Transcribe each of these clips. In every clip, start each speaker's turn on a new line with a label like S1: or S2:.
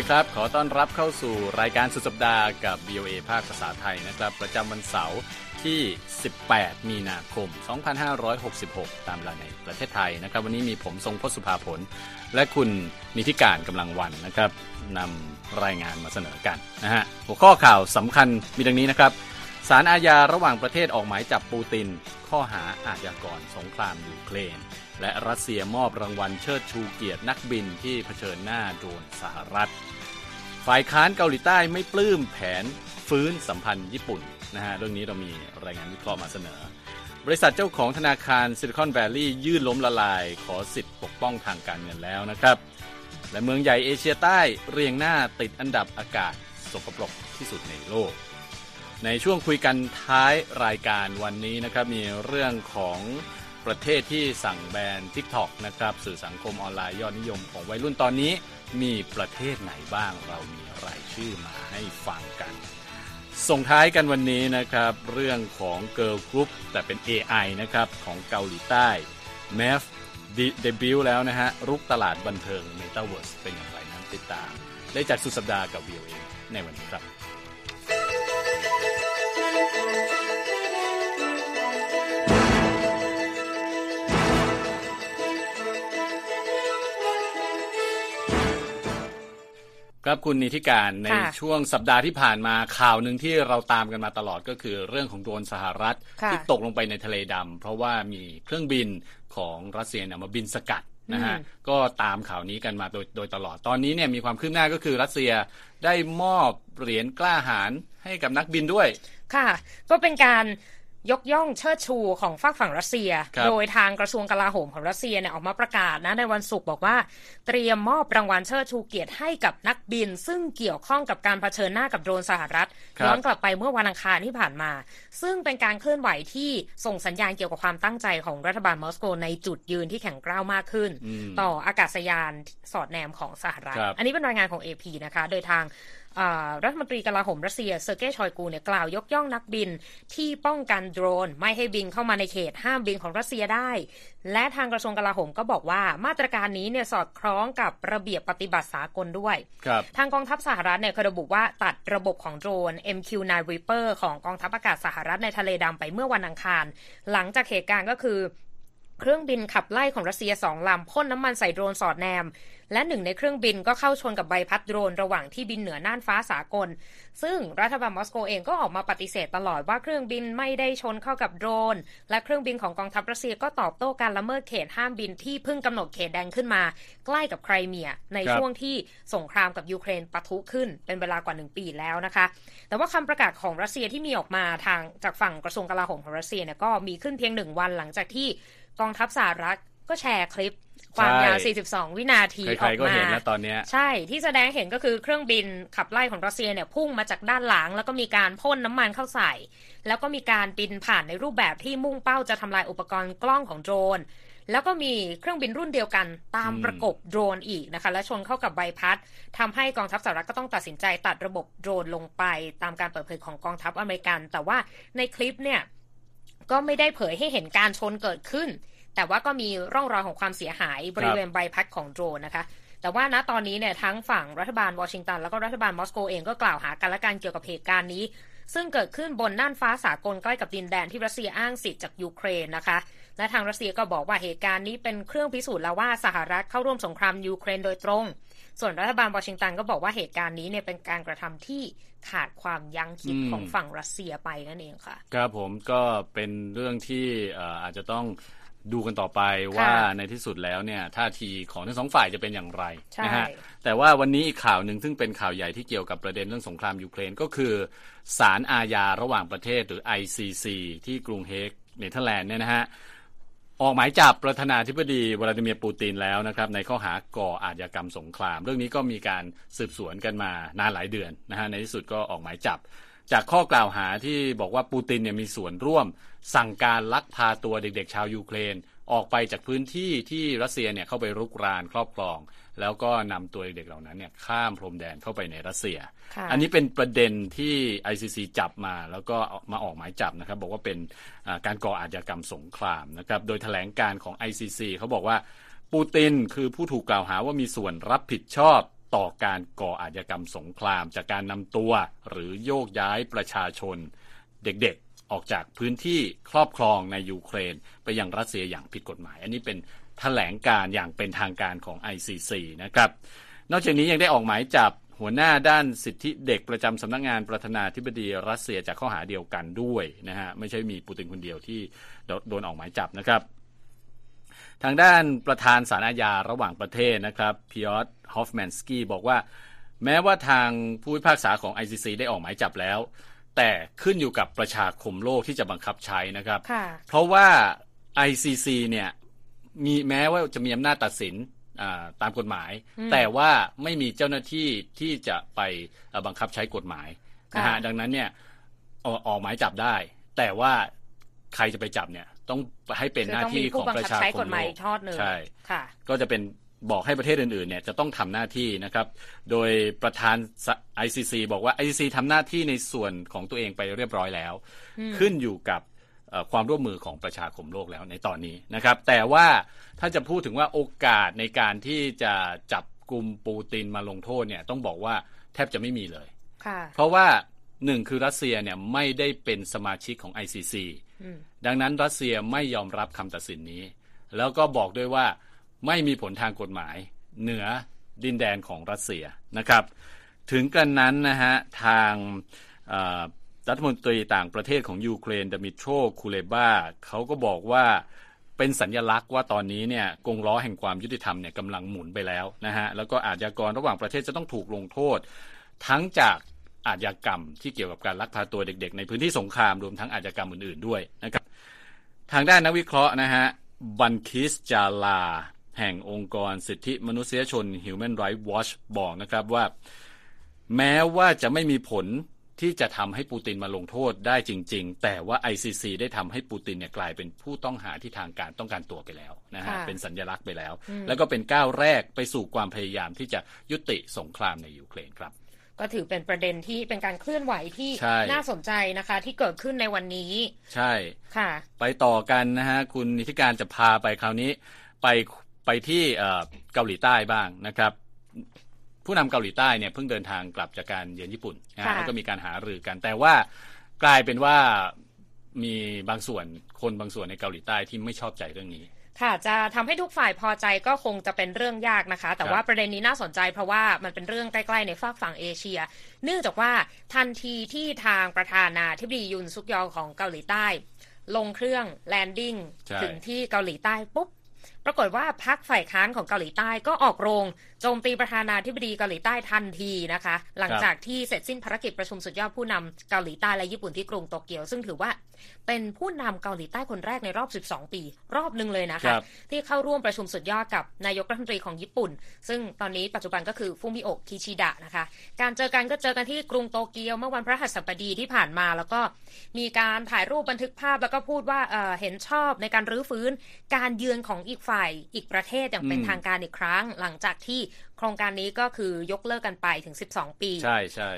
S1: ดีครับ ขอต้อนรับเข้าสู่รายการสุดสัปดาห์กับ VOA ภาคภาษาไทยนะครับ ประจำวันเสาร์ที่ 18 มีนาคม 2566 ตามเวลาในประเทศไทยนะครับ วันนี้มีผมทรงพศสุภาผล และคุณนิติการกำลังวันนะครับนำรายงานมาเสนอกันนะฮะ หัวข้อข่าวสำคัญมีดังนี้นะครับสารอาญาระหว่างประเทศออกหมายจับปูติน ข้อหาอาชญากรสงครามยูเครน และรัสเซียมอบรางวัลเชิดชูเกียรตินักบินที่เผชิญหน้าโดนสหรัฐ ฝ่ายค้านเกาหลีใต้ไม่ปลื้มแผนฟื้นสัมพันธ์ญี่ปุ่นนะฮะเรื่องนี้เรามีรายงานวิเคราะห์มาเสนอ บริษัทเจ้าของธนาคารซิลิคอนแวลลีย์ยื่นล้มละลาย ขอสิทธิ์ปกป้องทางการเงินแล้วนะครับ และเมืองใหญ่เอเชียใต้เรียงหน้าติดอันดับอากาศสกปรกที่สุดในโลก ในช่วงคุยกันท้ายรายการวันนี้นะครับมีเรื่องของ ประเทศที่สั่งแบน TikTok นะครับสื่อสังคมออนไลน์ยอดนิยมของวัยรุ่นตอนนี้ มีประเทศไหนบ้างเรามีรายชื่อมาให้ฟังกัน ส่งท้ายกันวันนี้นะครับ เรื่องของ Girl Group แต่เป็น AI นะครับ ของเกาหลีใต้ m a v เดบิวต์แล้วนะฮะ รุกตลาดบันเทิง Metaverse เป็นอย่างไรนั้นติดตาม ได้จากสุดสัปดาห์กับ VOA ในวันนี้ครับ ครับคุณนิติการใน
S2: ค่ะ
S1: ช่วงสัปดาห์ที่ผ่านมาข่าวหนึ่งที่เราตามกันมาตลอดก็คือเรื่องของโดรนสหรัฐ
S2: ค่ะ
S1: ที่ตกลงไปในทะเลดำเพราะว่ามีเครื่องบินของรัสเซียเนี่ยมาบินสกัดนะฮะ
S2: อืม
S1: ก็ตามข่าวนี้กันมาโดยโดยตลอดตอนนี้เนี่ยมีความคืบหน้าก็คือรัสเซียได้มอบเหรียญกล้าหาญให้กับนักบินด้วย
S2: ค่ะ ก็เป็นการ ยกย่องเชิดชูของฝากฝั่งรัสเซีย
S1: ครับ
S2: โดยทางกระทรวงกลาโหมของรัสเซียเนี่ยออกมาประกาศนะในวันศุกร์บอกว่า เตรียมมอบรางวัลเชิดชูเกียรติให้กับนักบิน ซึ่งเกี่ยวข้องกับการเผชิญหน้ากับโดรนสหรัฐ
S1: ครับ
S2: ย้อนกลับไปเมื่อวันอังคารที่ผ่านมา ซึ่งเป็นการเคลื่อนไหวที่ส่งสัญญาณเกี่ยวกับความตั้งใจของรัฐบาลมอสโกในจุดยืนที่แข็งกร้าวมากขึ้น
S1: อืม
S2: ต่ออากาศยานสอดแนมของสหรัฐ
S1: ครับ
S2: อันนี้เป็นรายงานของ AP นะคะ โดยทางอ่า รัฐมนตรีกลาโหมรัสเซียเซอร์เกย์ชอยกูเนี่ยกล่าวยกย่องนักบินที่ป้องกันโดรน ไม่ให้บินเข้ามาในเขตห้ามบินของรัสเซียได้ และทางกระทรวงกลาโหมก็บอกว่ามาตรการนี้เนี่ยสอดคล้องกับระเบียบปฏิบัติสากลด้วย
S1: ครับ
S2: ทางกองทัพสหรัฐเนี่ยเคยระบุว่าตัดระบบของโดรน MQ-9 Reaper ของกองทัพอากาศสหรัฐในทะเลดำไปเมื่อวันอังคาร หลังจากเหตุการณ์ก็คือ เครื่องบินขับไล่ของรัสเซียสองลำพ่นน้ำมันใส่โดรนสอดแนม และหนึ่งในเครื่องบินก็เข้าชนกับใบพัดโดรนระหว่างที่บินเหนือน่านฟ้าสากล ซึ่งรัฐบาลมอสโกเองก็ออกมาปฏิเสธตลอดว่าเครื่องบินไม่ได้ชนเข้ากับโดรน และเครื่องบินของกองทัพรัสเซียก็ตอบโต้การละเมิดเขตห้ามบินที่เพิ่งกำหนดเขตแดงขึ้นมา ใกล้กับไครเมีย ในช่วงที่สงครามกับยูเครนปะทุขึ้นเป็นเวลากว่าหนึ่งปีแล้วนะคะ แต่ว่าคำประกาศของรัสเซียที่มีออกมาทางจากฝั่งกระทรวงกลาโหมของรัสเซียเนี่ยก็มีขึ้นเพียงหนึ่งวันหลังจากที่ กองทัพสหรัฐก็แชร์คลิปความยาว
S1: ใช่
S2: 42 วินาที
S1: ใค
S2: อ
S1: ร
S2: อก
S1: ๆก็
S2: มา
S1: เห็นแล้วตอนเนี้ย
S2: ใช่ ที่แสดงให้เห็นก็คือเครื่องบินขับไล่ของรัสเซียเนี่ยพุ่งมาจากด้านหลัง แล้วก็มีการพ่นน้ำมันเข้าใส่ แล้วก็มีการบินผ่านในรูปแบบที่มุ่งเป้าจะทำลายอุปกรณ์กล้องของโดรน แล้วก็มีเครื่องบินรุ่นเดียวกันตาม
S1: อืม
S2: ประกบโดรนอีกนะคะ และชนเข้ากับใบพัดทำให้กองทัพสหรัฐก็ต้องตัดสินใจตัดระบบโดรนลงไป ตามการเปิดเผยของกองทัพอเมริกัน แต่ว่าในคลิปเนี่ย ก็ไม่ได้เผยให้เห็นการชนเกิดขึ้น แต่ว่าก็มีร่องรอยของความเสียหายบริเวณใบพัดของโดรนนะคะ แต่ว่าณตอนนี้เนี่ยทั้งฝั่งรัฐบาลวอชิงตันแล้วก็รัฐบาลมอสโกเองก็กล่าวหากันและกันเกี่ยวกับเหตุการณ์นี้ ซึ่งเกิดขึ้นบนน่านฟ้าสากลใกล้กับดินแดนที่รัสเซียอ้างสิทธิ์จากยูเครนนะคะและทางรัสเซียก็บอกว่าเหตุการณ์นี้เป็นเครื่องพิสูจน์แล้วว่าสหรัฐเข้าร่วมสงครามยูเครนโดยตรง ส่วนรัฐบาลวอชิงตันก็บอกว่าเหตุการณ์นี้เนี่ยเป็นการกระทำที่ขาดความยั้งคิด
S1: อืม
S2: ของฝั่งรัสเซียไปนั่นเองค่ะ
S1: ครับผมก็เป็นเรื่องที่เอ่ออาจจะต้องดูกันต่อไปว่าในที่สุดแล้วเนี่ยท่าทีของทั้งสองฝ่ายจะเป็นอย่างไร
S2: ใช่
S1: นะฮะแต่ว่าวันนี้อีกข่าวหนึ่งซึ่งเป็นข่าวใหญ่ที่เกี่ยวกับประเด็นเรื่องสงครามยูเครนก็คือศาลอาญาระหว่างประเทศหรือ ICC ที่กรุงเฮกเนเธอร์แลนด์เนี่ยนะฮะ ออกหมายจับประธานาธิบดีวลาดิเมียร์ปูตินแล้วนะครับในข้อหาก่ออาชญากรรมสงคราม เรื่องนี้ก็มีการสืบสวนกันมานานหลายเดือนนะฮะในที่สุดก็ออกหมายจับ จากข้อกล่าวหาที่บอกว่าปูตินเนี่ยมีส่วนร่วม สั่งการลักพาตัวเด็กๆ ชาวยูเครน ออกไปจากพื้นที่ที่รัสเซียเนี่ยเข้าไปรุกรานครอบครอง แล้วก็นำตัวเด็กๆเหล่านั้นเนี่ยข้ามพรมแดนเข้าไปในรัสเซีย
S2: ค่ะ
S1: อันนี้เป็นประเด็นที่ ICC จับมาแล้วก็เอามาออกหมายจับนะครับ บอกว่าเป็นอ่าการก่ออาชญากรรมสงครามนะครับโดยแถลงการของ ICC เขาบอกว่าปูตินคือผู้ถูกกล่าวหาว่ามีส่วนรับผิดชอบต่อการก่ออาชญากรรมสงคราม จากการนำตัวหรือโยกย้ายประชาชน เด็กๆ ออกจากพื้นที่ครอบครองในยูเครน ไปยังรัสเซียอย่างผิดกฎหมาย อันนี้เป็นแถลงการณ์อย่างเป็นทางการของ ICC นะครับ นอกจากนี้ยังได้ออกหมายจับหัวหน้าด้านสิทธิเด็กประจำสำนักงานประธานาธิบดีรัสเซียจากข้อหาเดียวกันด้วยนะฮะไม่ใช่มีปูตินคนเดียวที่โดนออกหมายจับนะครับทางด้านประธานศาลอาญาระหว่างประเทศนะครับพิออตฮอฟแมนสกี้บอกว่า แม้ว่าทางผู้พิพากษาของ ICC ได้ออกหมายจับแล้ว แต่ขึ้นอยู่กับประชาคมโลกที่จะบังคับใช้นะครับ เพราะว่า ICC เนี่ยมีแม้ว่าจะมีอำนาจตัดสินตามกฎหมาย แต่ว่าไม่มีเจ้าหน้าที่ที่จะไปบังคับใช้กฎหมายนะฮะดังนั้นเนี่ยออกหมายจับได้ แต่ว่าใครจะไปจับเนี่ยต้องให้เป็นหน้าที่ของประชาชนโลกใช่ก็จะเป็น บอกให้ประเทศอื่นๆเนี่ยจะต้องทำหน้าที่นะครับ โดยประธาน ICC บอกว่า ICC ทำหน้าที่ในส่วนของตัวเองไปเรียบร้อยแล้ว ขึ้นอยู่กับความร่วมมือของประชาคมโลกแล้วในตอนนี้นะครับ แต่ว่าถ้าจะพูดถึงว่าโอกาสในการที่จะจับกลุ่มปูตินมาลงโทษเนี่ยต้องบอกว่าแทบจะไม่มีเลยเพราะว่าหนึ่งคือรัสเซียเนี่ยไม่ได้เป็นสมาชิกของ ICC ดังนั้นรัสเซียไม่ยอมรับคำตัดสินนี้ แล้วก็บอกด้วยว่า ไม่มีผลทางกฎหมาย เหนือดินแดนของรัสเซียนะครับ ถึงกระนั้นนะฮะทางรัฐมนตรีต่างประเทศของยูเครนดมิโตรคูเลบาเขาก็บอกว่าเป็นสัญลักษณ์ว่าตอนนี้เนี่ยกงล้อแห่งความยุติธรรมเนี่ยกำลังหมุนไปแล้วนะฮะแล้วก็อาชญากรระหว่างประเทศจะต้องถูกลงโทษ ทั้งจากอาชญากรรมที่เกี่ยวกับการลักพาตัวเด็กๆ ในพื้นที่สงครามรวมทั้งอาชญากรรมอื่นๆด้วยนะครับทางด้านนักวิเคราะห์นะฮะบันคิสจาลา แห่งองค์กรสิทธิมนุษยชน Human Rights Watch บอกนะครับว่า แม้ว่าจะไม่มีผลที่จะทำให้ปูตินมาลงโทษได้จริง ๆ แต่ว่า ICC ได้ทำให้ปูตินเนี่ยกลายเป็นผู้ต้องหาที่ทางการต้องการตัวไปแล้วนะฮะ เป็นสัญญลักษณ์ไปแล้ว แล้วก็เป็นก้าวแรกไปสู่ความพยายามที่จะยุติสงครามในยูเครนครับ
S2: ก็ถือเป็นประเด็นที่เป็นการเคลื่อนไหวที่น่าสนใจนะคะ ที่เกิดขึ้นในวันนี้
S1: ใช่
S2: ค่ะ
S1: ไปต่อกันนะฮะ คุณนิติการจะพาไปคราวนี้ไป ไปที่เกาหลีใต้บ้างนะครับ ผู้นำเกาหลีใต้เนี่ยเพิ่งเดินทางกลับจากการเยือนญี่ปุ่นนะแล้วก็มีการหารือกัน แต่ว่ากลายเป็นว่ามีบางส่วนคนบางส่วนในเกาหลีใต้ที่ไม่ชอบใจเรื่องนี้
S2: ค่ะจะทำให้ทุกฝ่ายพอใจก็คงจะเป็นเรื่องยากนะคะ แต่ว่าประเด็นนี้น่าสนใจเพราะว่ามันเป็นเรื่องใกล้ๆในฝากฝั่งเอเชีย เนื่องจากว่าทันทีที่ทางประธานาธิบดียุนซุกยองของเกาหลีใต้ ลงเครื่องแลนดิ้งถึงที่เกาหลีใต้ปุ๊บ ปรากฏว่าพักฝ่ายค้านของเกาหลีใต้ก็ออกโรงโจมตีประธานาธิบดีเกาหลีใต้ทันทีนะคะ หลังจากที่เสร็จสิ้นภารกิจประชุมสุดยอดผู้นำเกาหลีใต้และญี่ปุ่นที่กรุงโตเกียว ซึ่งถือว่า เป็นผู้นำเกาหลีใต้คนแรกในรอบ 12 ปี รอบหนึ่งเลยนะคะที่เข้าร่วมประชุมสุดยอดกับนายกรัฐมนตรีของญี่ปุ่น ซึ่งตอนนี้ปัจจุบันก็คือฟูมิโอะคิชิดะนะคะ การเจอกันก็เจอกันที่กรุงโตเกียวเมื่อวันพระหัสบดีที่ผ่านมา แล้วก็มีการถ่ายรูปบันทึกภาพแล้วก็พูดว่าเเห็นชอบในการรื้อฟื้น การเยือนของอีกฝ่ายอีกประเทศอย่างเป็นทางการอีกครั้ง หลังจากที่โครงการนี้ก็คือยกเลิกกันไปถึง 12 ปี
S1: ใช่ใช่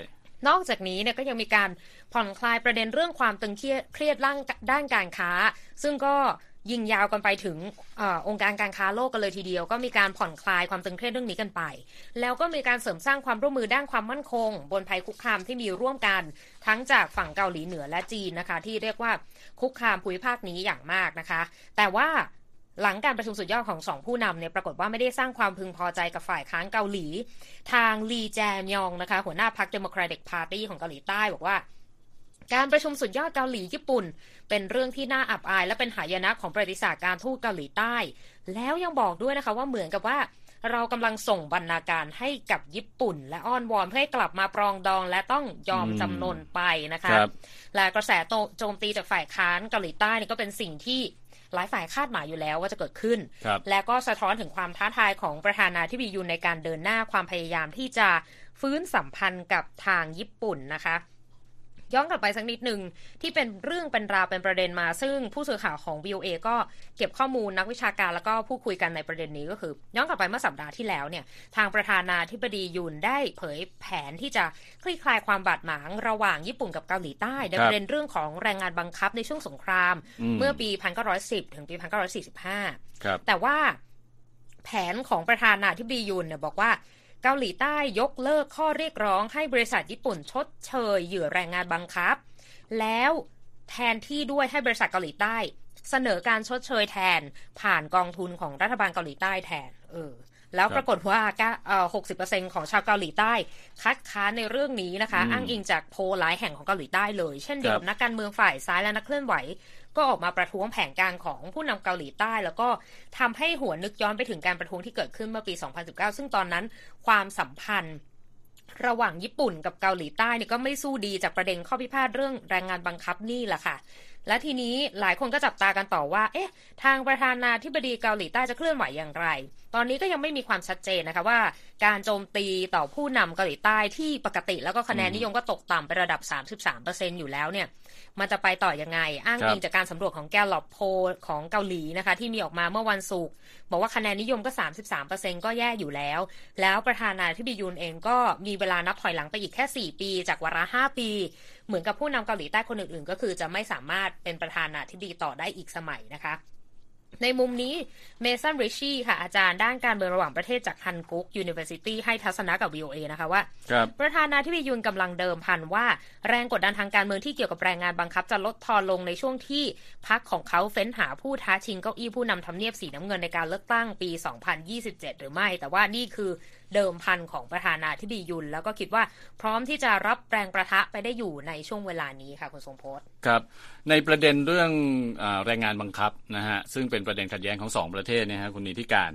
S2: นอกจากนี้เนี่ยก็ยังมีการผ่อนคลายประเด็นเรื่องความตึงเครียดเครียดร่างด้านการค้า ซึ่งก็ยิงยาวกันไปถึงอองค์การการค้าโลกกันเลยทีเดียว ก็มีการผ่อนคลายความตึงเครียดเรื่องนี้กันไป แล้วก็มีการเสริมสร้างความร่วมมือด้านความมั่นคง บนภัยคุกคามที่มีร่วมกัน ทั้งจากฝั่งเกาหลีเหนือและจีนนะคะ ที่เรียกว่าคุกคามภูมิภาคนี้อย่างมากนะคะ แต่ว่า หลังการประชุมสุดยอดของสองผู้นำเนี่ยปรากฏว่าไม่ได้สร้างความพึงพอใจกับฝ่ายค้านเกาหลี ทางลีแจมยองนะคะ หัวหน้าพรรค Democratic Party ของเกาหลีใต้บอกว่า การประชุมสุดยอดเกาหลีญี่ปุ่น เป็นเรื่องที่น่าอับอาย และเป็นหายนะของประวัติศาสตร์การทูตเกาหลีใต้ แล้วยังบอกด้วยนะคะว่าเหมือนกับว่าเรากำลังส่งบรรณาการให้กับญี่ปุ่น และอ้อนวอนเพื่อให้กลับมาปรองดองและต้องยอมจำนนไปนะคะและกระแสโจมตีจากฝ่ายค้านเกาหลีใต้นี่ก็เป็นสิ่งที่ หลายฝ่ายคาดหมายอยู่แล้วว่าจะเกิดขึ้น และก็สะท้อนถึงความท้าทายของประธานาธิบดียุนในการเดินหน้าความพยายามที่จะฟื้นสัมพันธ์กับทางญี่ปุ่นนะคะ ย้อนกลับไปสักนิดหนึ่งที่เป็นเรื่องเป็นราวเป็นประเด็นมา ซึ่งผู้สื่อข่าวของ VOA ก็เก็บข้อมูลนักวิชาการแล้วก็ผู้คุยกันในประเด็นนี้ก็คือ ย้อนกลับไปเมื่อสัปดาห์ที่แล้วเนี่ยทางประธานาธิบดียุนได้เผยแผนที่จะคลี่คลายความบาดหมางระหว่างญี่ปุ่นกับเกาหลีใต้ในประเด็นเรื่องของแรงงานบังคับในช่วงสงคราม เมื่อปี 1910 ถึงปี 1945 แต่ว่าแผนของประธานาธิบดียุนเนี่ยบอกว่า เกาหลีใต้ยกเลิกข้อเรียกร้องให้บริษัทญี่ปุ่นชดเชยเหยื่อแรงงานบังคับ แล้วแทนที่ด้วยให้บริษัทเกาหลีใต้ เสนอการชดเชยแทน ผ่านกองทุนของรัฐบาลเกาหลีใต้แทน เออ แล้วปรากฏว่าหกสิบเปอร์เซ็นของชาวเกาหลีใต้ คัดค้านในเรื่องนี้นะคะ อ้างอิงจากโพลหลายแห่งของเกาหลีใต้เลย เช่นเดียวกับนักการเมืองฝ่ายซ้ายและนักเคลื่อนไหว ก็ออกมาประท้วงแผนการของผู้นำเกาหลีใต้ แล้วก็ทำให้หัวนึกย้อนไปถึงการประท้วงที่เกิดขึ้นเมื่อปี 2019 ซึ่งตอนนั้นความสัมพันธ์ระหว่างญี่ปุ่นกับเกาหลีใต้เนี่ยก็ไม่สู้ดีจากประเด็นข้อพิพาทเรื่องแรงงานบังคับนี่แหละค่ะ และทีนี้หลายคนก็จับตากันต่อว่า เอ๊ะ ทางประธานาธิบดีเกาหลีใต้จะเคลื่อนไหวอย่างไร ตอนนี้ก็ยังไม่มีความชัดเจนนะคะว่า การโจมตีต่อผู้นำเกาหลีใต้ที่ปกติแล้วก็คะแนนนิยมก็ตกต่ำไประดับ 33%อยู่แล้วเนี่ย มันจะไปต่อยังไง อ้างอิงจากการสำรวจของ Gallup Poll ของเกาหลีนะคะ ที่มีออกมาเมื่อวันศุกร์บอกว่าคะแนนนิยมก็ 33%ก็แย่อยู่แล้ว แล้วประธานาธิบดียุนเองก็มีเวลานับถอยหลังไปอีกแค่ 4 ปี จากวาระ5ปี เหมือนกับผู้นำเกาหลีใต้คนอื่นๆ ก็คือจะไม่สามารถเป็นประธานาธิบดีต่อได้อีกสมัยนะคะ ในมุมนี้เมสันริชี่ค่ะอาจารย์ด้านการเมืองระหว่างประเทศจากฮันกุก University ให้ทัศนะกับ VOA นะคะว่า ประธานาธิบดียุนกำลังเดิมพันว่าแรงกดดันทางการเมืองที่เกี่ยวกับแรงงานบังคับจะลดทอนลงในช่วงที่พักของเขาเฟ้นหาผู้ท้าชิงเก้าอี้ผู้นำทำเนียบสีน้ำเงินในการเลือกตั้งปี 2027 หรือไม่ แต่ว่านี่คือ เดิมพันของประธานาธิบดียุน แล้วก็คิดว่าพร้อมที่จะรับแรงประทะไปได้อยู่ในช่วงเวลานี้ค่ะคุณทรงพจน์
S1: ครับในประเด็นเรื่องอแรงงานบังคับนะฮะซึ่งเป็นประเด็นขัดแย้งของสองประเทศเนี่ยฮะคุณนิติการ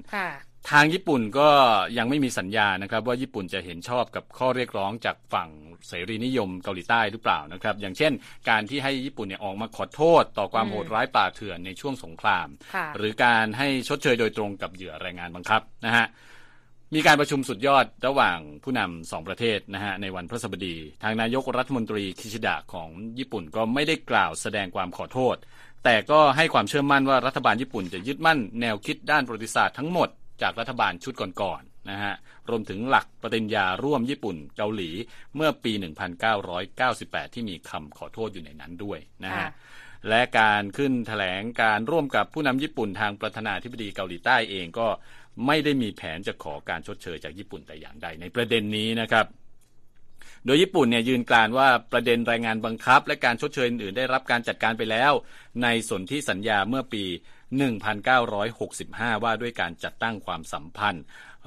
S1: ทางญี่ปุ่นก็ยังไม่มีสัญญานะครับ ว่าญี่ปุ่นจะเห็นชอบกับข้อเรียกร้องจากฝั่งเสรีนิยมเกาหลีใต้หรือเปล่านะครับ อย่างเช่น การที่ให้ญี่ปุ่นเนี่ยออกมาขอโทษต่อความโหดร้ายป่าเถื่อนในช่วงสงคราม หรือการให้ชดเชยโดยตรงกับเหยื่อแรงงานบังคับนะฮะ มีการประชุมสุดยอดระหว่างผู้นำสองประเทศนะฮะในวันพฤหัสบดี ทางนายกรัฐมนตรีคิชิดะของญี่ปุ่นก็ไม่ได้กล่าวแสดงความขอโทษ แต่ก็ให้ความเชื่อมั่นว่ารัฐบาลญี่ปุ่นจะยึดมั่นแนวคิดด้านประวัติศาสตร์ทั้งหมดจากรัฐบาลชุดก่อนๆนะฮะรวมถึงหลักปฏิญญาร่วมญี่ปุ่นเกาหลีเมื่อปี 1998 ที่มีคำขอโทษอยู่ในนั้นด้วยนะฮะและการขึ้นถแถลงการร่วมกับผู้นำญี่ปุ่นทางประธานาธิบดีเกาหลีใต้เองก็ ไม่ได้มีแผนจะขอการชดเชยจากญี่ปุ่นแต่อย่างใดในประเด็นนี้นะครับ โดยญี่ปุ่นเนี่ยยืนกรานว่าประเด็นรายงานบังคับ และการชดเชยอื่นได้รับการจัดการไปแล้ว ในสนธิสัญญาเมื่อปี 1965 ว่าด้วยการจัดตั้งความสัมพันธ์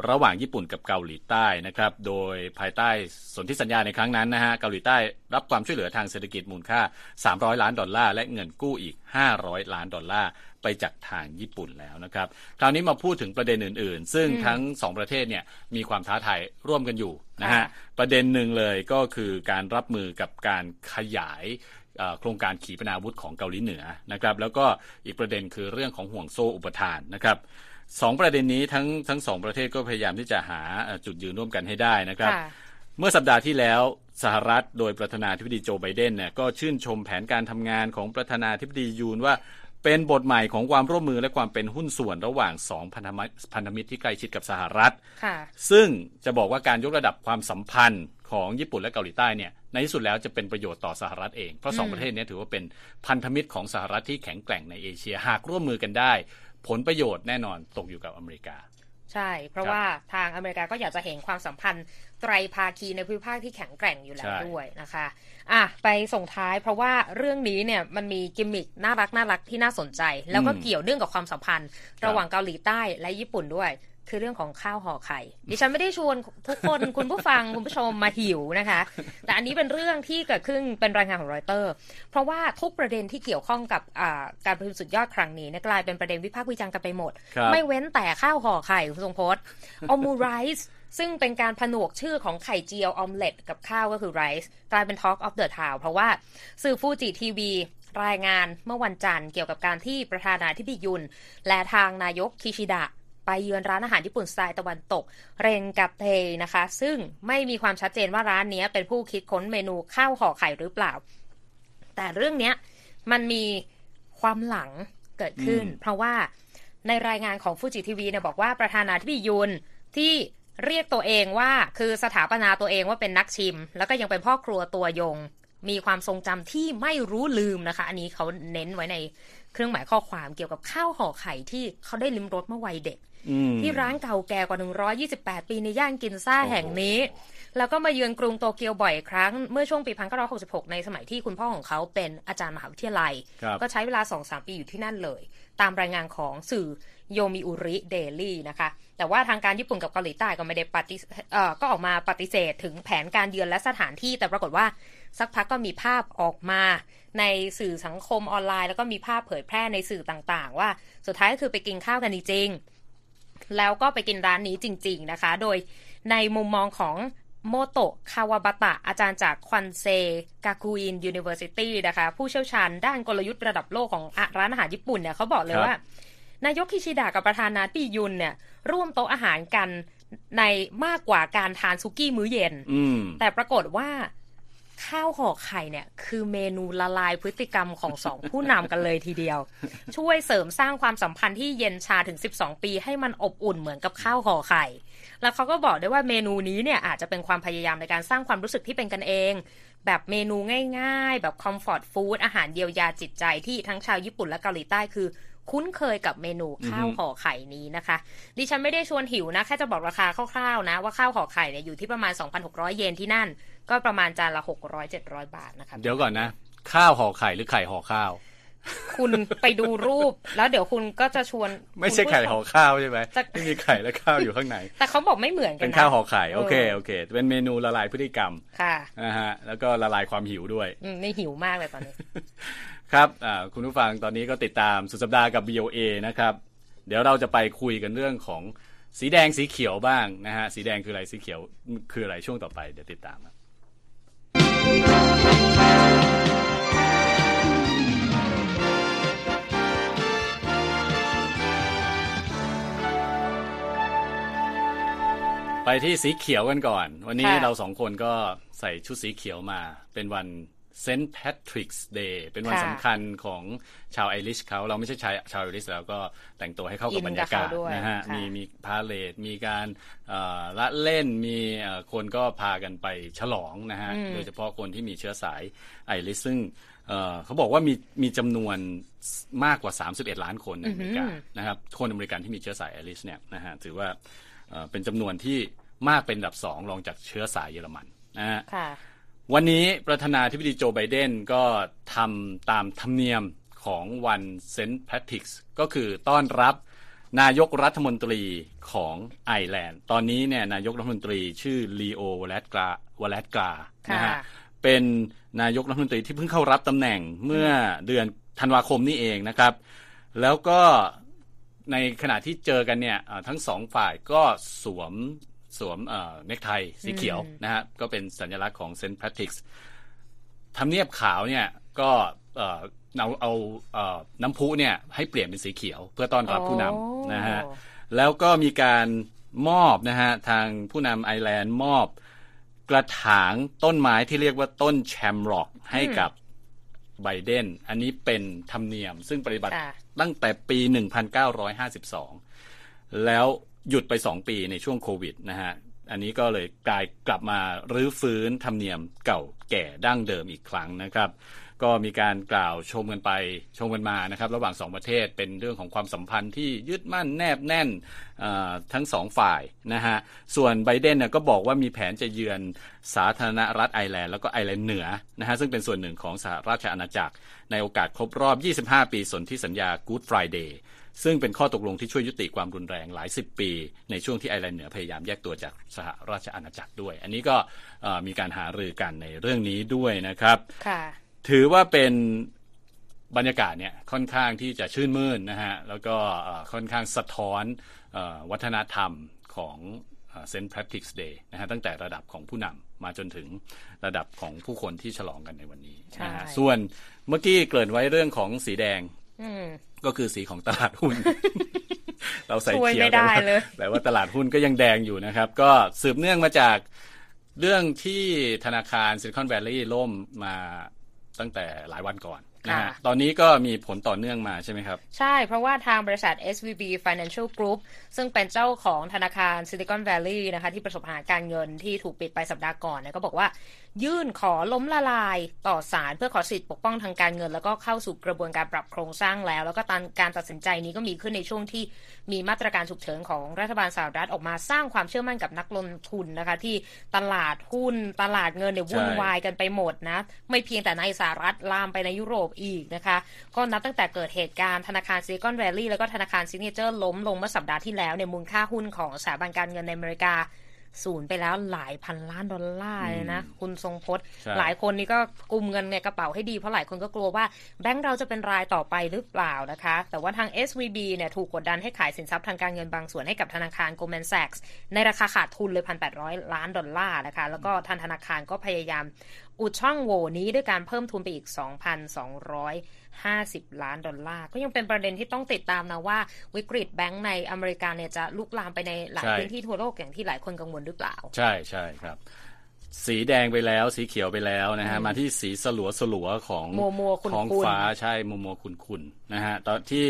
S1: ระหว่างญี่ปุ่นกับเกาหลีใต้นะครับ โดยภายใต้สนธิสัญญาในครั้งนั้นนะฮะเกาหลีใต้รับความช่วยเหลือทางเศรษฐกิจมูลค่า 300 ล้านดอลลาร์และเงินกู้อีก 500 ล้านดอลลาร์ไปจากทางญี่ปุ่นแล้วนะครับ คราวนี้มาพูดถึงประเด็นอื่น ๆ ซึ่งทั้งสองประเทศเนี่ยมีความท้าทายร่วมกันอยู่นะฮะประเด็นหนึ่งเลยก็คือการรับมือกับการขยายโครงการขีปนาวุธของเกาหลีเหนือนะครับ แล้วก็อีกประเด็นคือเรื่องของห่วงโซ่อุปทานนะครับ สองประเด็นนี้ทั้งทั้งสองประเทศก็พยายามที่จะหาจุดยืนร่วมกันให้ได้นะครับ เมื่อสัปดาห์ที่แล้วสหรัฐโดยประธานาธิบดีโจไบเดนเนี่ยก็ชื่นชมแผนการทำงานของประธานาธิบดียูนว่าเป็นบทใหม่ของความร่วมมือและความเป็นหุ้นส่วนระหว่างสองพันธมิตรที่ใกล้ชิดกับสหรัฐ ซึ่งจะบอกว่าการยกระดับความสัมพันธ์ของญี่ปุ่นและเกาหลีใต้เนี่ยในที่สุดแล้วจะเป็นประโยชน์ต่อสหรัฐเอง เพราะสองประเทศนี้ถือว่าเป็นพันธมิตรของสหรัฐที่แข็งแกร่งในเอเชียหากร่วมมือกันได้ ผลประโยชน์แน่นอนตกอยู่กับอเมริกา
S2: ใช่ เพราะว่าทางอเมริกาก็อยากจะเห็นความสัมพันธ์ไตรภาคีในภูมิภาคที่แข็งแกร่งอยู่แล้วด้วยนะคะอะไปส่งท้ายเพราะว่าเรื่องนี้เนี่ยมันมีกิมมิคน่ารักน่ารักที่น่าสนใจ แล้วก็เกี่ยวเนื่องกับความสัมพันธ์ ระหว่างเกาหลีใต้และญี่ปุ่นด้วย คือเรื่องของข้าวห่อไข่ ดิฉันไม่ได้ชวนทุกคน คุณผู้ฟังคุณผู้ชมมาหิวนะคะ แต่อันนี้เป็นเรื่องที่เกิดขึ้นเป็นรายงานของรอยเตอร์ เพราะว่าทุกประเด็นที่เกี่ยวข้องกับการประชุมสุดยอดครั้งนี้กลายเป็นประเด็นวิพากษ์วิจารณ์กันไปหมด ไม่เว้นแต่ข้าวห่อไข่คุณทรงพจน์ออมูไรส์ซึ่งเป็นการผนวกชื่อของไข่เจียว omelet กับข้าวก็คือ rice กลายเป็น Talk of the Town เพราะว่าสื่อฟูจิทีวีรายงานเมื่อวันจันทร์เกี่ยวกับการที่ประธานาธิบดียุน และทางนายกคิชิดะ ไปเยือนร้านอาหารญี่ปุ่นสไตล์ตะวันตก เรนกับเทนะคะ ซึ่งไม่มีความชัดเจนว่าร้านนี้เป็นผู้คิดค้นเมนูข้าวห่อไข่หรือเปล่า แต่เรื่องนี้มันมีความหลังเกิดขึ้น เพราะว่าในรายงานของฟูจิทีวีเนี่ยบอกว่าประธานาธิบดียุนที่เรียกตัวเองว่าคือสถาปนาตัวเองว่าเป็นนักชิม แล้วก็ยังเป็นพ่อครัวตัวยง มีความทรงจำที่ไม่รู้ลืมนะคะ อันนี้เขาเน้นไว้ในเครื่องหมายข้อความเกี่ยวกับข้าวห่อไข่ที่เขาได้ลิ้มรสเมื่อวัยเด็ก ที่ร้านเก่าแก่กว่า 128 ปีในย่านกินซ่าแห่งนี้ แล้วก็มาเยือนกรุงโตเกียวบ่อยครั้ง เมื่อช่วงปี1966 ในสมัยที่คุณพ่อของเขาเป็นอาจารย์มหาวิทยาลัย ก็ใช้เวลา 2-3 ปีอยู่ที่นั่นเลย ตามรายงานของสื่อโยมิอุริเดลี่นะคะ แต่ว่าทางการญี่ปุ่นกับเกาหลีใต้ก็ไม่ได้ปฏิเอ่อก็ออกมาปฏิเสธถึงแผนการเยือนและสถานที่ แต่ปรากฏว่าสักพักก็มีภาพออกมาในสื่อสังคมออนไลน์ แล้วก็มีภาพเผยแพร่ในสื่อต่างๆ ว่าสุดท้ายก็คือไปกินข้าวกันจริงๆ แล้วก็ไปกินร้านนี้จริง ๆนะคะ โดยในมุมมองของโมโตะคาวาบะตะ อาจารย์จากควันเซกากุอิน University นะคะ ผู้เชี่ยวชาญด้านกลยุทธ์ระดับโลกของร้านอาหารญี่ปุ่นเนี่ยเขาบอกเลยว่า นายกคิชิดะกับประธานาธิบดียุนเนี่ย ร่วมโต๊ะอาหารกันในมากกว่าการทานซุกี้มื้อเย็น แต่ปรากฏว่า ข้าวห่อไข่เนี่ย คือเมนูละลายพฤติกรรมของสองผู้นำกันเลยทีเดียว ช่วยเสริมสร้างความสัมพันธ์ที่เย็นชาถึง 12 ปีให้มันอบอุ่นเหมือนกับข้าวห่อไข่ แล้วเขาก็บอกได้วยว่าเมนูนี้เนี่ยอาจจะเป็นความพยายามในการสร้างความรู้สึกที่เป็นกันเอง แบบเมนูง่าย ๆ แบบคอมฟอร์ตฟู้ดอาหารเยียวยาจิตใจที่ทั้งชาวญี่ปุ่นและเกาหลีใต้คือคุ้นเคยกับเมนูข้าวห่อไข่นี้นะคะ ดิฉันไม่ได้ชวนหิวนะ แค่จะบอกราคาคร่าวๆนะ ว่าข้าวห่อไข่เนี่ยอยู่ที่ประมาณ 2,600 เยนที่นั่น ก็ประมาณจานละ600 700บาทนะคะ
S1: เดี๋ยวก่อนนะ ข้าวห่อไข่หรือไข่ห่อข้าว
S2: คุณไปดูรูปแล้วเดี๋ยวคุณก็จะชวน
S1: ไม่ใช่ไข่ห่อข้าวใช่ไหมไม่มีไข่และข้าวอยู่ข้างใน
S2: แต่เขาบอกไม่เหมือนกัน
S1: เป็นข้าวห่อไข่โอเคโอเค เป็นเมนูละลายพฤติกรรม
S2: ค่ะ
S1: นะฮะแล้วก็ละลายความหิวด้วย
S2: อืมไม่หิวมากเลยตอนนี้
S1: ครับคุณผู้ฟังตอนนี้ก็ติดตามสุดสัปดาห์กับ BOA นะครับ เดี๋ยวเราจะไปคุยกันเรื่องของสีแดงสีเขียวบ้างนะฮะ สีแดงคืออะไร สีเขียวคืออะไรช่วงต่อไป เดี๋ยวติดตามครับ ไปที่สีเขียวกันก่อน วันนี้เราสองคนก็ใส่ชุดสีเขียวมา เป็นวัน St. Patrick's Day เป็นวันสำคัญของชาวไอริชเขาเราไม่ใช่ชาวชาวไอริชแล้วก็แต่งตัวให้เข้ากับบรรยากาศนะฮะมีมีพาเหรดมีการละเล่นมีคนก็พากันไปฉลองนะฮะโดยเฉพาะคนที่มีเชื้อสายไอริชซึ่งเขาบอกว่ามีมีจำนวนมากกว่า 31 ล้านคนในอเมริกานะครับคนอเมริกันที่มีเชื้อสายไอริชเนี่ยนะฮะถือว่าเป็นจำนวนที่ มากเป็นอันดับสองรองจากเชื้อสายเยอรมันนะฮะวันนี้ประธานาธิบดีโจไบเดนก็ทำตามธรรมเนียมของวัน St. Patrick's ก็คือต้อนรับนายกรัฐมนตรีของไอร์แลนด์ ตอนนี้เนี่ยนายกรัฐมนตรีชื่อลีโอวารัดการ์วารัดการ์นะฮะเป็นนายกรัฐมนตรีที่เพิ่งเข้ารับตำแหน่งเมื่อเดือนธันวาคมนี่เองนะครับ แล้วก็ในขณะที่เจอกันเนี่ยทั้งสองฝ่ายก็สวม สวมเนคไทสีเขียวนะฮะก็เป็นสัญลักษณ์ของ St. Patrick's ทำเนียบขาวเนี่ยก็เอาเอาน้ำพุเนี่ยให้เปลี่ยนเป็นสีเขียว เพื่อต้อนรับผู้นำนะฮะแล้วก็มีการมอบนะฮะทางผู้นำไอร์แลนด์มอบกระถางต้นไม้ที่เรียกว่าต้นแชมร็อกให้กับไบเดน อันนี้เป็นธรรมเนียมซึ่งปฏิบัติตั้งแต่ปี 1952 แล้ว หยุดไป 2 ปีในช่วงโควิดนะฮะ อันนี้ก็เลยกลายกลับมารื้อฟื้นธรรมเนียมเก่าแก่ดั้งเดิมอีกครั้งนะครับ ก็มีการกล่าวชมกันไปชมกันมานะครับ ระหว่างสองประเทศเป็นเรื่องของความสัมพันธ์ที่ยึดมั่นแนบแน่นทั้งสองฝ่ายนะฮะ ส่วนไบเดนก็บอกว่ามีแผนจะเยือนสาธารณรัฐไอร์แลนด์แล้วก็ไอร์แลนด์เหนือนะฮะซึ่งเป็นส่วนหนึ่งของสหราชอาณาจักร ในโอกาสครบรอบ 25 ปีสนธิสัญญา Good Friday ซึ่งเป็นข้อตกลงที่ช่วยยุติความรุนแรงหลายสิบปี ในช่วงที่ไอร์แลนด์เหนือพยายามแยกตัวจากสหราชอาณาจักรด้วย อันนี้ก็มีการหารือกันในเรื่องนี้ด้วยนะครับถือว่าเป็นบรรยากาศเนี่ยค่อนข้างที่จะชื่นมื่นนะฮะแล้วก็ค่อนข้างสะท้อนวัฒนธรรมของ St. Patrick's Day นะฮะตั้งแต่ระดับของผู้นำมาจนถึงระดับของผู้คนที่ฉลองกันในวันนี้นะฮะส่วนเมื่อกี้เกริ่นไว้เรื่องของสีแดง ก็คือสีของตลาดหุ้น เราใส่เขียว
S2: ได้เลย
S1: แต่ว่าตลาดหุ้นก็ยังแดงอยู่นะครับ ก็สืบเนื่องมาจากเรื่องที่ธนาคารซิลิคอนแวลลีย์ล่มมาตั้งแต่หลายวันก่อนนะฮะตอนนี้ก็มีผลต่อเนื่องมาใช่ไหมครับ
S2: ใช่เพราะว่าทางบริษัท SVB Financial Group ซึ่งเป็นเจ้าของธนาคาร Silicon Valley นะคะที่ประสบปัญหาการเงินที่ถูกปิดไปสัปดาห์ก่อนเนี่ยก็บอกว่ายื่นขอล้มละลายต่อศาลเพื่อขอสิทธิปกป้องทางการเงิน แล้วก็เข้าสู่กระบวนการปรับโครงสร้างแล้ว แล้วก็การตัดสินใจนี้ก็มีขึ้นในช่วงที่มีมาตรการฉุกเฉินของรัฐบาลสหรัฐออกมาสร้างความเชื่อมั่นกับนักลงทุนนะคะ ที่ตลาดหุ้นตลาดเงินเนี่ยวุ่นวายกันไปหมดนะ ไม่เพียงแต่ในสหรัฐลามไปในยุโรปอีกนะคะ ก็นับตั้งแต่เกิดเหตุการณ์ธนาคารซิลิคอนแวลลีย์แล้วก็ธนาคารซิกเนเจอร์ล้มลงเมื่อสัปดาห์ที่แล้วเนี่ยมูลค่าหุ้นของสถาบันการเงินในอเมริกา ศูนย์ไปแล้วหลายพันล้านดอลลาร์เลยนะ คุณทรงพจน์ หลายคนนี่ก็กุมเงินในกระเป๋าให้ดี เพราะหลายคนก็กลัวว่าแบงก์เราจะเป็นรายต่อไปหรือเปล่านะคะ แต่ว่าทาง SVB เนี่ยถูกกดดันให้ขายสินทรัพย์ทางการเงินบางส่วนให้กับธนาคาร Goldman Sachs ในราคาขาดทุนเลย1,800 ล้านดอลลาร์นะคะ แล้วก็ทางธนาคารก็พยายามอุดช่องโหว่นี้ด้วยการเพิ่มทุนไปอีก 2,250 ล้านดอลลาร์ ก็ยังเป็นประเด็นที่ต้องติดตามนะว่าวิกฤตแบงก์ในอเมริกาเนี่ยจะลุกลามไปในหลายพื้นที่ทั่วโลกอย่างที่หลายคนกังวลหรือเปล่า
S1: ใช่ใช่ครับสีแดงไปแล้วสีเขียวไปแล้วนะฮะมาที่สีสลัวสลัวของ
S2: มัวมัวคุณ
S1: ของฟ้าใช่มัวมัวคุณคุณนะฮะตอนที่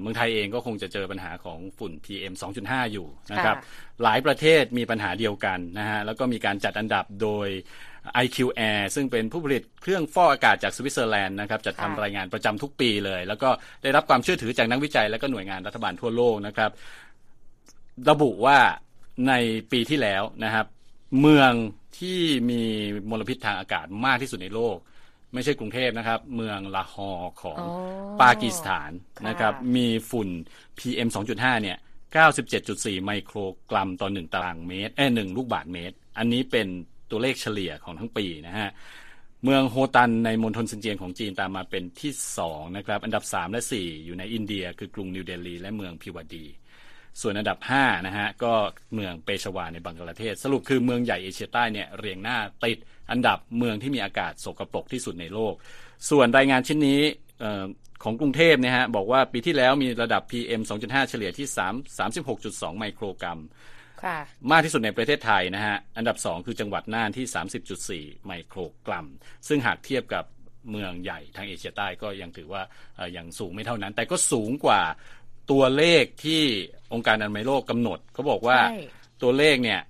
S1: เมืองไทยเองก็คงจะเจอปัญหาของฝุ่น PM 2.5 อยู่นะครับหลายประเทศมีปัญหาเดียวกันนะฮะแล้วก็มีการจัดอันดับโดย IQ Air ซึ่งเป็นผู้ผลิตเครื่องฟอกอากาศจากสวิตเซอร์แลนด์นะครับจัดทำรายงานประจำทุกปีเลย แล้วก็ได้รับความเชื่อถือจากนักวิจัย และก็หน่วยงานรัฐบาลทั่วโลกนะครับ ระบุว่าในปีที่แล้วนะครับ เมืองที่มีมลพิษทางอากาศมากที่สุดในโลก ไม่ใช่กรุงเทพนะครับ เมืองลาฮอร์ของปากีสถานนะครับ มีฝุ่น PM 2.5 เนี่ย 97.4 ไมโครกรัมต่อ 1 ตารางเมตรเอ้หนึ่งลูกบาศก์เมตร อันนี้เป็น ตัวเลขเฉลี่ยของทั้งปีนะฮะเมืองโฮตันในมณฑลซินเจียงของจีนตามมาเป็นที่ 2 นะครับ อันดับ 3 และ 4 อยู่ในอินเดีย คือกรุงนิวเดลี และเมืองภิวดี ส่วนอันดับ 5 นะฮะ ก็เมืองเปชวาในบังกลาเทศ สรุปคือเมืองใหญ่เอเชียใต้เนี่ยเรียงหน้าติด อันดับเมืองที่มีอากาศสกรปรกที่สุดในโลก ส่วนรายงานชิ้นนี้ของกรุงเทพเนี่ยฮะบอกว่าปีที่แล้วมีระดับ PM 2.5 เฉลี่ยที่ 3 36.2 ไมโครกรัม มากที่สุดในประเทศไทยนะฮะ อันดับ 2 คือจังหวัดน่านที่ 30.4 ไมโครกรัม ซึ่งหากเทียบกับเมืองใหญ่ทางเอเชียใต้ก็ยังถือว่ายังสูงไม่เท่านั้น แต่ก็สูงกว่าตัวเลขที่องค์การอนามัยโลกกำหนดเขาบอกว่าตัวเลขเนี่ย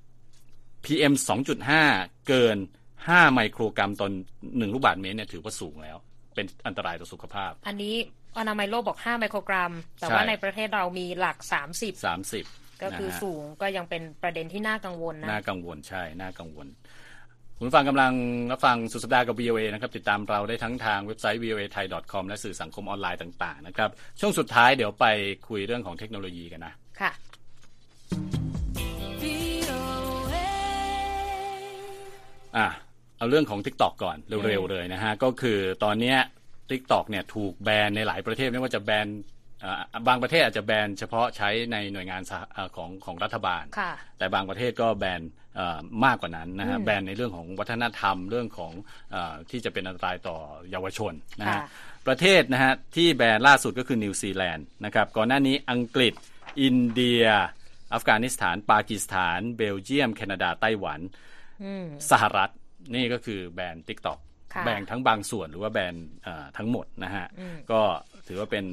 S1: PM 2.5 เกิน 5 ไมโครกรัมต่อ1ลูกบาศก์เมตรเนี่ยถือว่าสูงแล้ว เป็นอันตรายต่อสุขภาพ
S2: อันนี้อนามัยโลกบอก 5 ไมโครกรัม แต่ว่าในประเทศเรามีหลัก 30
S1: 30
S2: ก็คือสูงก็ยังเป็นประเด็นที่น่ากังวลนะ
S1: น่ากังวลใช่น่ากังวล คุณฟังกำลังรับฟังสุดสัปดาห์กับ VOA นะครับ ติดตามเราได้ทั้งทางเว็บไซต์ voa thai com และสื่อสังคมออนไลน์ต่างๆนะครับ ช่วงสุดท้ายเดี๋ยวไปคุยเรื่องของเทคโนโลยีกันนะ
S2: ค่ะ
S1: อะเอาเรื่องของ TikTok ก่อนเร็วๆเลยนะฮะ ก็คือตอนนี้ TikTok เนี่ยถูกแบนในหลายประเทศไม่ว่าจะแบน บางประเทศอาจจะแบนเฉพาะใช้ในหน่วยงานของของรัฐบาล แต่บางประเทศก็แบนมากกว่านั้นนะฮะแบนในเรื่องของวัฒนธรรมเรื่องของอที่จะเป็นอันตรายต่อเยาวชนนะฮะประเทศนะฮะที่แบนล่าสุดก็คือนิวซีแลนด์นะครับก่อนหน้านี้อังกฤษ อินเดีย อัฟกานิสถาน ปากีสถาน เบลเยียม แคนาดาไต้หวันสหรัฐนี่ก็คือแบน TikTok แบนทั้งบางส่วนหรือว่าแบนทั้งหมดนะฮะก็ถือว่าเป็น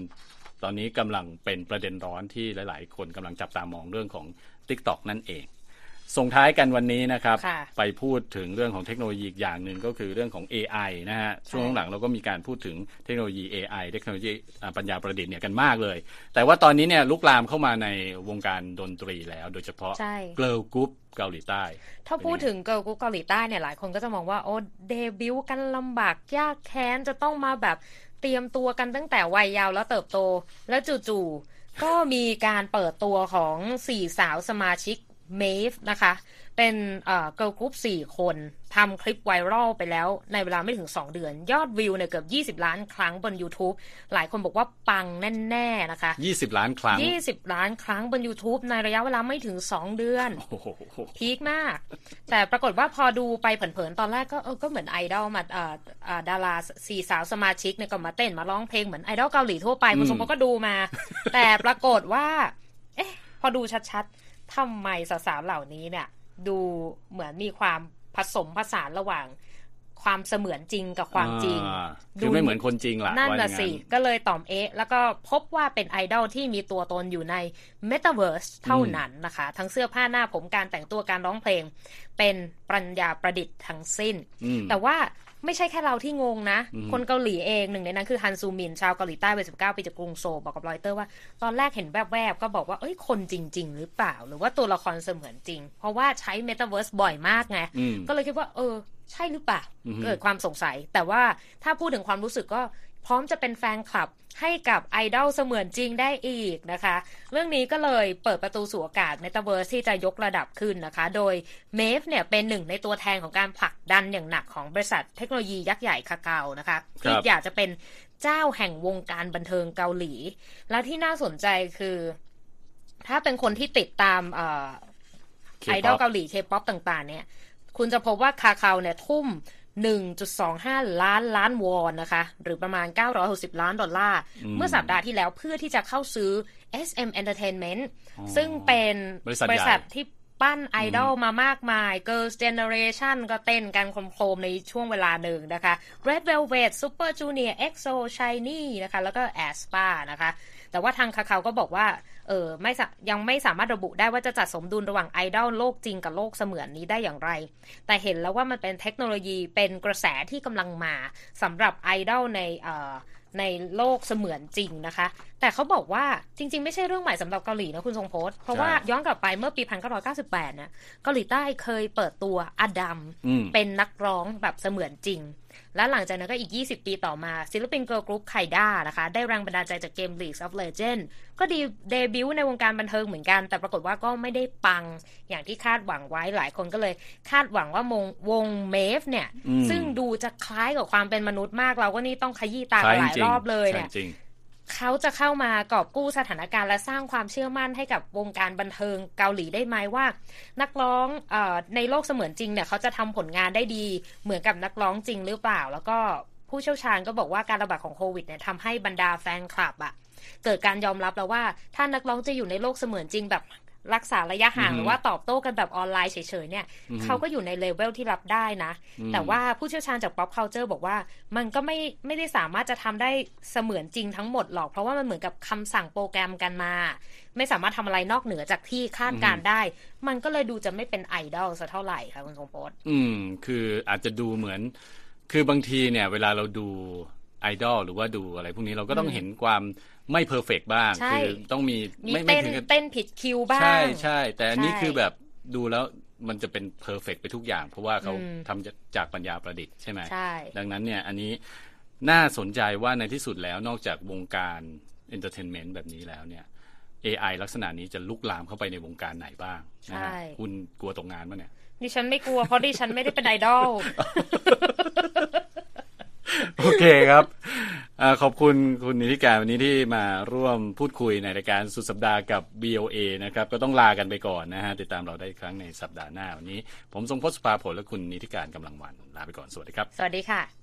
S1: ตอนนี้กำลังเป็นประเด็นร้อนที่หลาย ๆ คนกำลังจับตามองเรื่องของ TikTok นั่นเอง ส่งท้ายกันวันนี้นะครับ ไปพูดถึงเรื่องของเทคโนโลยีอีกอย่างหนึ่งก็คือเรื่องของ AI นะฮะ ช่วงหลังเราก็มีการพูดถึงเทคโนโลยี AI เทคโนโลยีปัญญาประดิษฐ์เนี่ยกันมากเลย แต่ว่าตอนนี้เนี่ยลุกลามเข้ามาในวงการดนตรีแล้ว โดยเฉพาะเกิร์ลกรุ๊ปเกาหลีใต้
S2: ถ้าพูดถึง girl group เกาหลีใต้เนี่ยหลายคนก็จะมองว่าโอ้เดบิวต์กันลำบากยากแค้นจะต้องมาแบบ เตรียมตัวกันตั้งแต่วัยเยาว์แล้วเติบโต แล้วจู่ๆก็มีการเปิดตัวของสี่สาวสมาชิก MAVE นะคะ เป็นเอ่อ girl group สี่คนทำคลิป viral ไปแล้วในเวลาไม่ถึง 2 เดือน ยอดวิวเนี่ยเกือบ 20 ล้านครั้งบน YouTube หลายคนบอกว่าปังแน่ ๆ นะคะ
S1: 20 ล้านครั้ง
S2: 20 ล้านครั้งบน YouTube ในระยะเวลาไม่ถึง 2 เดือน peak มาก แต่ปรากฏว่าพอดูไปเผินๆ ตอนแรกก็เออก็เหมือนไอดอลมาเอ่อดาราสี่สาวสมาชิกเนี่ยก็มาเต้นมาร้องเพลงเหมือนไอดอลเกาหลีทั่วไปคุณทรงพจน์ก็ดูมา แต่ปรากฏว่า เอ๊ะพอดูชัดๆ ทำไมสาวๆเหล่านี้เนี่ย ดูเหมือนมีความผสมผสานระหว่างความเสมือนจริงกับความจริง
S1: คือไม่เหมือนคนจริงล่ะ
S2: นั่น
S1: ว่าอ
S2: น่ะ
S1: ย่าง
S2: สิ ก็เลยตอมเอะแล้วก็พบว่าเป็นไอดอลที่มีตัวตนอยู่ใน Metaverse เท่านั้นนะคะ ทั้งเสื้อผ้าหน้าผมการแต่งตัวการร้องเพลง เป็นปรัญญาประดิษฐ์ทั้งสิ้น
S1: อืม
S2: แต่ว่า ไม่ใช่แค่เราที่งงนะ
S1: อืม
S2: คนเกาหลีเองหนึ่งในนั้นคือฮันซูมิน ชาวเกาหลีใต้วัย19ปีจากกรุงโซลบอกกับรอยเตอร์ว่า ตอนแรกเห็นแวบๆ ก็บอกว่าเอ้ยคนจริง ๆ หรือเปล่า หรือว่าตัวละครเสมือนจริง เพราะว่าใช้ Metaverse บ่อยมากไง
S1: อืม
S2: ก็เลยคิดว่า เออ ใช่หรือเปล่า
S1: อือฮึ
S2: เกิดความสงสัย แต่ว่าถ้าพูดถึงความรู้สึกก็ พร้อมจะเป็นแฟนคลับให้กับไอดอลเสมือนจริงได้อีกนะคะ เรื่องนี้ก็เลยเปิดประตูสู่โอกาส Metaverse ที่จะยกระดับขึ้นนะคะ โดย m a v e เนี่ยเป็นหนึ่งในตัวแทนของการผลักดันอย่างหนักของบริษัทเทคโนโลยียักษ์ใหญ่คาเกานะคะที่อยากจะเป็นเจ้าแห่งวงการบันเทิงเกาหลี และที่น่าสนใจคือ ถ้าเป็นคนที่ติดตามเอ่อไอดอล
S1: K-pop
S2: เกาหลีเคป๊อปต่าง ๆ เนี่ย คุณจะพบว่า Kakao เนี่ยทุ่ม 1.25 ล้านล้านวอนนะคะ หรือประมาณ 960 ล้านดอลลาร์
S1: อืม
S2: เมื่อสัปดาห์ที่แล้วเพื่อที่จะเข้าซื้อ SM Entertainment
S1: อ๋อ
S2: ซึ่งเป็น
S1: บริษัทใหญ่
S2: ที่ปั้นไอดอลมามากมาย Girls Generation ก็เต้นกันโครมๆในช่วงเวลาหนึ่งนะคะ Red Velvet Super Junior EXO Shiny นะคะ แล้วก็ aespa นะคะ แต่ว่าทางคาคาก็บอกว่าเออไม่สะยังไม่สามารถระบุได้ว่าจะจัดสมดุลระหว่างไอดอลโลกจริงกับโลกเสมือนนี้ได้อย่างไร แต่เห็นแล้วว่ามันเป็นเทคโนโลยีเป็นกระแสที่กำลังมาสำหรับไอดอลในเอ่อในโลกเสมือนจริงนะคะ แต่เขาบอกว่าจริง ๆ ไม่ใช่เรื่องใหม่สำหรับเกาหลีนะคุณทรงโพสต์เพราะว่า
S1: ใช่
S2: ย้อนกลับไปเมื่อปี 1998เนี่ยเกาหลีใต้เคยเปิดตัวอดัม
S1: อืม
S2: เป็นนักร้องแบบเสมือนจริง และหลังจากนั้นก็อีก 20 ปีต่อมา ศิลปิน girl group K/DA นะคะ ได้แรงบันดาลใจจากเกม League of Legends ก็ดีเดบิวต์ในวงการบันเทิงเหมือนกัน แต่ปรากฏว่าก็ไม่ได้ปังอย่างที่คาดหวังไว้หลายคนก็เลยคาดหวังว่าวงวง MAVE เนี่ย
S1: อืม
S2: ซึ่งดูจะคล้ายกับความเป็นมนุษย์มากเราก็นี่ต้องขยี้ตา
S1: ใช่
S2: กันหลาย
S1: จริง
S2: รอบเลยเนี่ย
S1: ใช่จริง
S2: เขาจะเข้ามากอบกู้สถานการณ์และสร้างความเชื่อมั่นให้กับวงการบันเทิงเกาหลีได้ไหมว่า นักร้องอในโลกเสมือนจริงเนี่ยเขาจะทำผลงานได้ดี เหมือนกับนักร้องจริงหรือเปล่า แล้วก็ผู้เชี่ยวชาญก็บอกว่าการระบาดของโควิดเนี่ยทำให้บรรดาแฟนคลับอะเกิดการยอมรับแล้วว่าถ้านักร้องจะอยู่ในโลกเสมือนจริงแบบ รักษาระยะห่าง
S1: อือฮึ
S2: หรือว่าตอบโต้กันแบบออนไลน์เฉยๆเนี่ย
S1: อือฮึ
S2: เขาก็อยู่ในเลเวลที่รับได้นะ
S1: อืม
S2: แต่ว่าผู้เชี่ยวชาญจาก pop culture บอกว่ามันก็ไม่ไม่ได้สามารถจะทำได้เสมือนจริงทั้งหมดหรอก เพราะว่ามันเหมือนกับคำสั่งโปรแกรมกันมา ไม่สามารถทำอะไรนอกเหนือจากที่คาดการณ์ได้ มันก็เลยดูจะไม่เป็นไอดอลสักเท่าไหร่ค่ะคุณทรงพจน์
S1: อืม คืออาจจะดูเหมือน คือบางทีเนี่ย เวลาเราดูไอดอลหรือว่าดูอะไรพวกนี้เราก็ต้องเห็นความ ไม่ perfect บ้าง
S2: ใช่
S1: คือต้องมี
S2: มี
S1: ไม่ไม่
S2: เต้น
S1: ถึงกับ
S2: เต้นผิดคิวบ้าง
S1: ใช่ใช่แต่อันนี้
S2: ใช่
S1: คือแบบดูแล้วมันจะเป็น perfect ไปทุกอย่าง เพราะว่าเขา
S2: อืม
S1: ทำจากจากปัญญาประดิษฐ์ใช่ไหม
S2: ใช่
S1: ดังนั้นเนี่ยอันนี้น่าสนใจว่าในที่สุดแล้วนอกจากวงการentertainment แบบนี้แล้วเนี่ย AI ลักษณะนี้จะลุกลามเข้าไปในวงการไหนบ้างนะฮะ
S2: ใช่
S1: คุณกลัวตกงานปะเนี่ย
S2: ดิฉันไม่กลัวเพราะดิฉันไม่ได้เป็นไอดอล
S1: โอเคครับอา ขอบคุณคุณนีธิกาญจน์วันนี้ที่มาร่วมพูดคุยในรายการสุดสัปดาห์กับ VOA นะครับก็ต้องลากันไปก่อนนะฮะติดตามเราได้ครั้งในสัปดาห์หน้าวันนี้ ผมทรงพจน์ สุภาผลและคุณนีธิกาญจน์ กำลังวรรณลาไปก่อนสวัสดีครับ
S2: สวัสดีค่ะ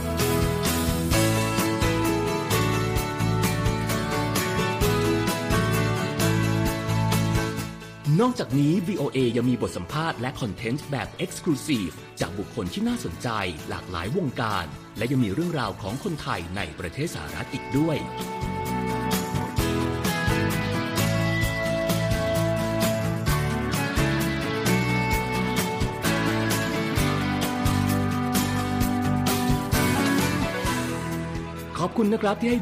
S3: นอกจากนี้ VOA ยังมีบทสัมภาษณ์และคอนเทนต์แบบ Exclusive จากบุคคลที่น่าสนใจหลากหลายวงการ และยังมีเรื่องราวของคนไทยในประเทศสหรัฐอีกด้วย ขอบคุณนะครับที่ให้